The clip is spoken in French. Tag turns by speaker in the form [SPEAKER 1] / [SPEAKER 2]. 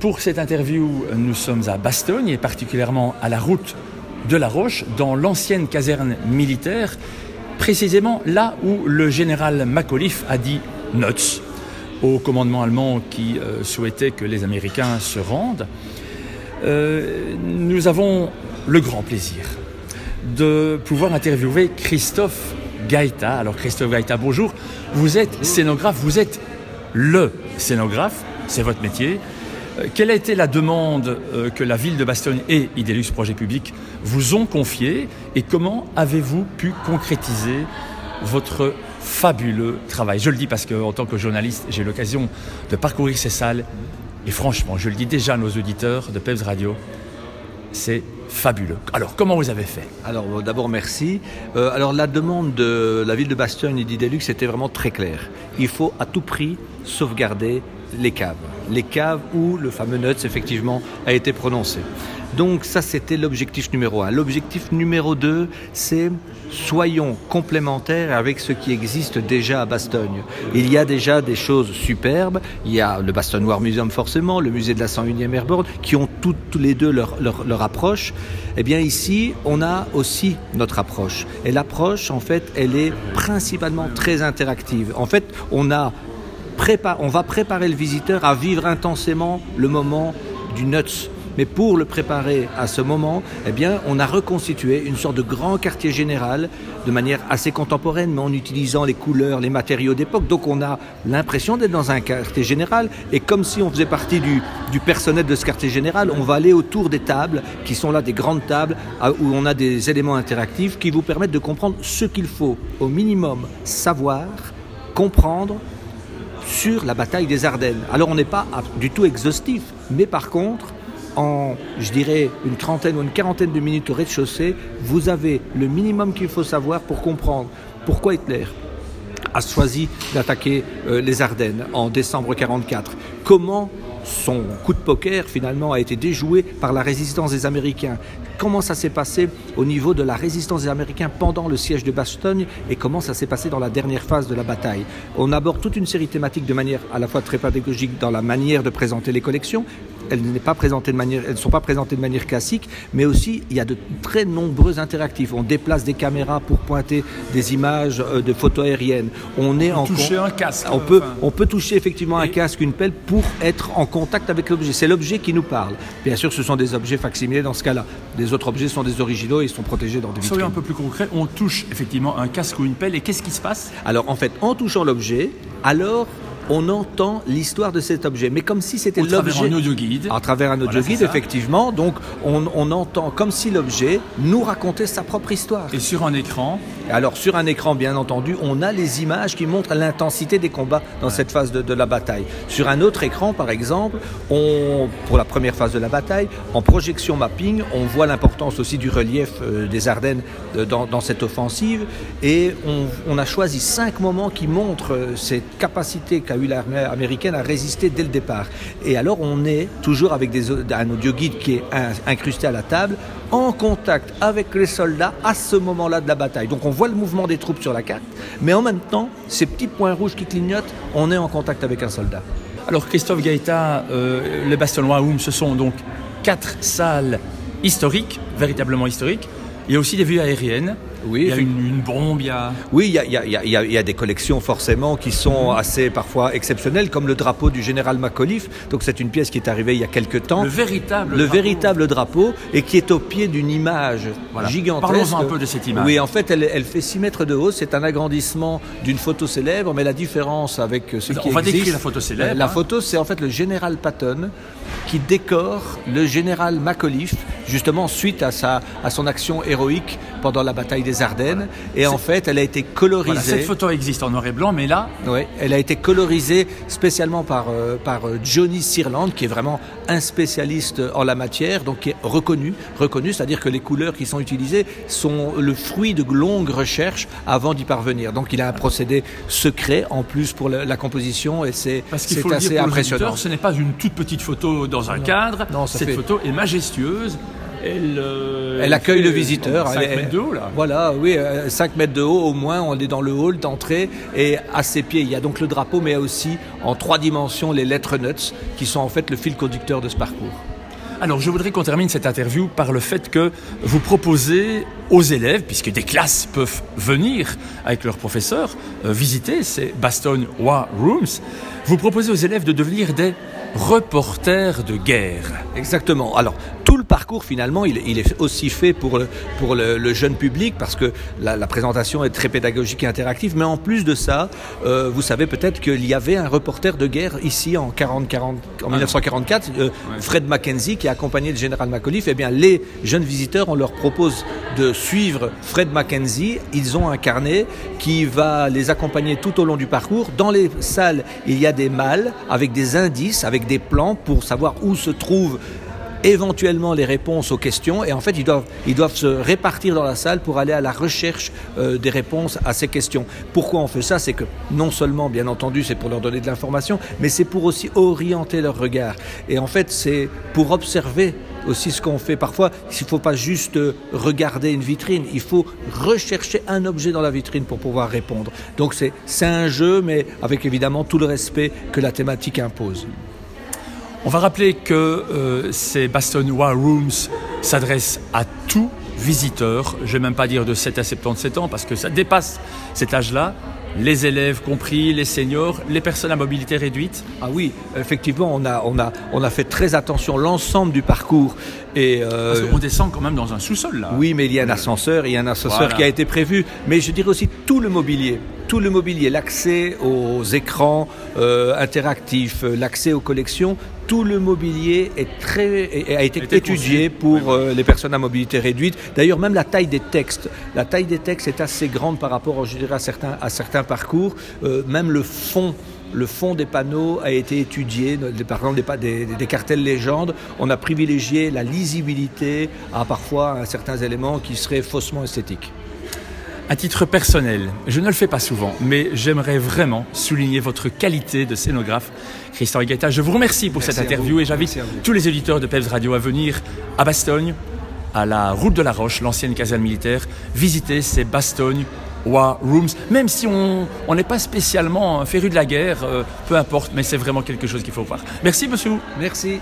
[SPEAKER 1] Pour cette interview, nous sommes à Bastogne et particulièrement à la route de la Roche, dans l'ancienne caserne militaire, précisément là où le général Macauliffe a dit Nuts au commandement allemand qui euh, souhaitait que les Américains se rendent. Euh, nous avons le grand plaisir de pouvoir interviewer Christophe Gaïta. Alors Christophe Gaïta, bonjour. Vous êtes scénographe, vous êtes le scénographe, c'est votre métier. Euh, quelle a été la demande euh, que la ville de Bastogne et Idelux Projet Public vous ont confiée et comment avez-vous pu concrétiser votre fabuleux travail? Je le dis parce qu'en tant que journaliste, j'ai l'occasion de parcourir ces salles et franchement, je le dis déjà à nos auditeurs de PEPS Radio, c'est fabuleux. Alors, comment vous avez fait?
[SPEAKER 2] Alors, euh, d'abord, merci. alors, la demande de la ville de Bastogne et d'Idelux était vraiment très claire. Il faut à tout prix sauvegarder les caves. Les caves où le fameux NUTS, effectivement, a été prononcé. Donc ça, c'était l'objectif numéro un. L'objectif numéro deux, c'est soyons complémentaires avec ce qui existe déjà à Bastogne. Il y a déjà des choses superbes. Il y a le Bastogne War Museum forcément, le musée de la 101e Airborne, qui ont toutes tous les deux leur, leur, leur approche. Eh bien ici, on a aussi notre approche. Et l'approche, en fait, elle est principalement très interactive. En fait, on a on va préparer le visiteur à vivre intensément le moment du nuts. Mais pour le préparer à ce moment, eh on a reconstitué une sorte de grand quartier général de manière assez contemporaine, mais en utilisant les couleurs, les matériaux d'époque. Donc on a l'impression d'être dans un quartier général. Et comme si on faisait partie du, du, personnel de ce quartier général, on va aller autour des tables, qui sont là des grandes tables, où on a des éléments interactifs qui vous permettent de comprendre ce qu'il faut au minimum savoir, comprendre sur la bataille des Ardennes. Alors on n'est pas du tout exhaustif, mais par contre, en, je dirais, une trentaine ou une quarantaine de minutes au rez-de-chaussée, vous avez le minimum qu'il faut savoir pour comprendre pourquoi Hitler a choisi d'attaquer euh, les Ardennes en décembre 1944. Comment son coup de poker finalement a été déjoué par la résistance des Américains. Comment ça s'est passé au niveau de la résistance des Américains pendant le siège de Bastogne et comment ça s'est passé dans la dernière phase de la bataille? On aborde toute une série thématique de manière à la fois très pédagogique dans la manière de présenter les collections, elles, pas présentées de manière, elles ne sont pas présentées de manière classique, mais aussi il y a de très nombreux interactifs. On déplace des caméras pour pointer des images euh, de photos aériennes. On est
[SPEAKER 1] on
[SPEAKER 2] en
[SPEAKER 1] toucher un casque.
[SPEAKER 2] On peut, on peut toucher effectivement un casque, une pelle pour être en contact avec l'objet. C'est l'objet qui nous parle. Bien sûr, ce sont des objets facsimilés dans ce cas-là. Les autres objets sont des originaux et ils sont protégés dans des vitrines.
[SPEAKER 1] Soyons un peu plus concret. On touche effectivement un casque ou une pelle et qu'est-ce qui se passe?
[SPEAKER 2] Alors en fait, en touchant l'objet, alors on entend l'histoire de cet objet, mais comme si c'était l'objet. À
[SPEAKER 1] travers un audio guide.
[SPEAKER 2] À travers un audio guide, effectivement. Donc, on, on, entend comme si l'objet nous racontait sa propre histoire.
[SPEAKER 1] Et sur un écran
[SPEAKER 2] Alors, sur un écran, bien entendu, on a les images qui montrent l'intensité des combats dans ouais. cette phase de, de, la bataille. Sur un autre écran, par exemple, on, pour la première phase de la bataille, en projection mapping, on voit l'importance aussi du relief euh, des Ardennes euh, dans, dans, cette offensive. Et on, on, a choisi cinq moments qui montrent euh, cette capacité qu'a eu l'armée américaine à résister dès le départ. Et alors on est toujours avec des, un audio guide qui est incrusté à la table, en contact avec les soldats à ce moment-là de la bataille. Donc on voit le mouvement des troupes sur la carte, mais en même temps, ces petits points rouges qui clignotent, on est en contact avec un soldat.
[SPEAKER 1] Alors Christophe Gaïta, euh, le Bastonnois Oum, ce sont donc quatre salles historiques, véritablement historiques. Il y a aussi des vues aériennes.
[SPEAKER 2] Oui,
[SPEAKER 1] il y a une, une bombe, il y a...
[SPEAKER 2] Oui, il y a, il, y a, il, y a, il y a, des collections forcément qui sont mmh. assez parfois exceptionnelles, comme le drapeau du général Macauliffe. Donc c'est une pièce qui est arrivée il y a quelques temps.
[SPEAKER 1] Le véritable
[SPEAKER 2] Le
[SPEAKER 1] drapeau.
[SPEAKER 2] véritable drapeau et qui est au pied d'une image voilà. gigantesque.
[SPEAKER 1] Parlons un peu de cette image.
[SPEAKER 2] Oui, en fait, elle, elle fait 6 mètres de haut. C'est un agrandissement d'une photo célèbre, mais la différence avec ce
[SPEAKER 1] Alors,
[SPEAKER 2] qui
[SPEAKER 1] on va
[SPEAKER 2] existe...
[SPEAKER 1] décrire la photo célèbre.
[SPEAKER 2] La
[SPEAKER 1] hein.
[SPEAKER 2] photo, c'est en fait le général Patton qui décore le général Macauliffe, justement suite à, sa, à son action héroïque pendant la bataille des Ardennes. Et en fait, elle a été colorisée. Voilà,
[SPEAKER 1] cette photo existe en noir et blanc, mais là.
[SPEAKER 2] Oui, elle a été colorisée spécialement par, euh, par Johnny Searland, qui est vraiment un spécialiste en la matière, donc qui est reconnu. Reconnu, c'est-à-dire que les couleurs qui sont utilisées sont le fruit de longues recherches avant d'y parvenir. Donc il a un procédé secret en plus pour la, la composition et c'est assez impressionnant.
[SPEAKER 1] Ce n'est pas une toute petite photo dans un non. cadre.
[SPEAKER 2] Non,
[SPEAKER 1] Cette
[SPEAKER 2] fait...
[SPEAKER 1] photo est majestueuse elle, euh,
[SPEAKER 2] elle accueille le visiteur.
[SPEAKER 1] bon, cinq
[SPEAKER 2] Elle-
[SPEAKER 1] mètres de haut, là.
[SPEAKER 2] Voilà, oui, 5 mètres de haut au moins, on est dans le hall d'entrée et à ses pieds, il y a donc le drapeau, mais aussi en trois dimensions les lettres nuts qui sont en fait le fil conducteur de ce parcours.
[SPEAKER 1] Alors, je voudrais qu'on termine cette interview par le fait que vous proposez aux élèves, puisque des classes peuvent venir avec leurs professeurs, euh, visiter ces Baston War Rooms, vous proposez aux élèves de devenir des reporters de guerre.
[SPEAKER 2] Exactement. Alors, tout le parcours, finalement, il, il est aussi fait pour le, pour le, le jeune public parce que la, la présentation est très pédagogique et interactive. Mais en plus de ça, euh, vous savez peut-être qu'il y avait un reporter de guerre ici en, 40, 40, en 1944, euh, Fred Mackenzie, qui a accompagné le général McAuliffe. Eh bien, les jeunes visiteurs, on leur propose de suivre Fred Mackenzie. Ils ont un carnet qui va les accompagner tout au long du parcours. Dans les salles, il y a des malles avec des indices, avec des plans pour savoir où se trouvent éventuellement les réponses aux questions et en fait ils doivent, ils doivent se répartir dans la salle pour aller à la recherche euh, des réponses à ces questions. Pourquoi on fait ça? C'est que non seulement bien entendu c'est pour leur donner de l'information mais c'est pour aussi orienter leur regard et en fait c'est pour observer aussi ce qu'on fait parfois, il ne faut pas juste euh, regarder une vitrine, il faut rechercher un objet dans la vitrine pour pouvoir répondre. Donc c'est c'est un jeu, mais avec évidemment tout le respect que la thématique impose.
[SPEAKER 1] On va rappeler que euh, ces Baston War Rooms s'adressent à tout visiteur, je vais même pas dire de 7 à 77 ans parce que ça dépasse cet âge-là, les élèves compris, les seniors, les personnes à mobilité réduite.
[SPEAKER 2] Ah oui, effectivement, on a, on a, on a fait très attention l'ensemble du parcours. Et euh,
[SPEAKER 1] Parce qu'on descend quand même dans un sous-sol là.
[SPEAKER 2] oui, mais il y a un ascenseur, il y a un ascenseur
[SPEAKER 1] Voilà.
[SPEAKER 2] qui a été prévu. Mais je dirais aussi tout le mobilier, tout le mobilier, l'accès aux écrans euh, interactifs, euh, l'accès aux collections, tout le mobilier est très, est- a été étudié
[SPEAKER 1] conçu.
[SPEAKER 2] pour euh, les personnes à mobilité réduite. D'ailleurs, même la taille des textes, la taille des textes est assez grande par rapport, je dirais, à certains, à certains parcours. Euh, même le fond. Le fond des panneaux a été étudié, par exemple des, des, des cartels légendes. On a privilégié la lisibilité à parfois certains éléments qui seraient faussement esthétiques.
[SPEAKER 1] À titre personnel, je ne le fais pas souvent, mais j'aimerais vraiment souligner votre qualité de scénographe, Christian Higueta. Je vous remercie pour
[SPEAKER 2] Merci
[SPEAKER 1] cette interview et j'invite tous les auditeurs de Peps Radio à venir à Bastogne, à la route de la Roche, l'ancienne caserne militaire, visiter ces Bastogne War Rooms, même si on n'est pas spécialement féru de la guerre, euh, peu importe, mais c'est vraiment quelque chose qu'il faut voir. Merci, monsieur.
[SPEAKER 2] Merci.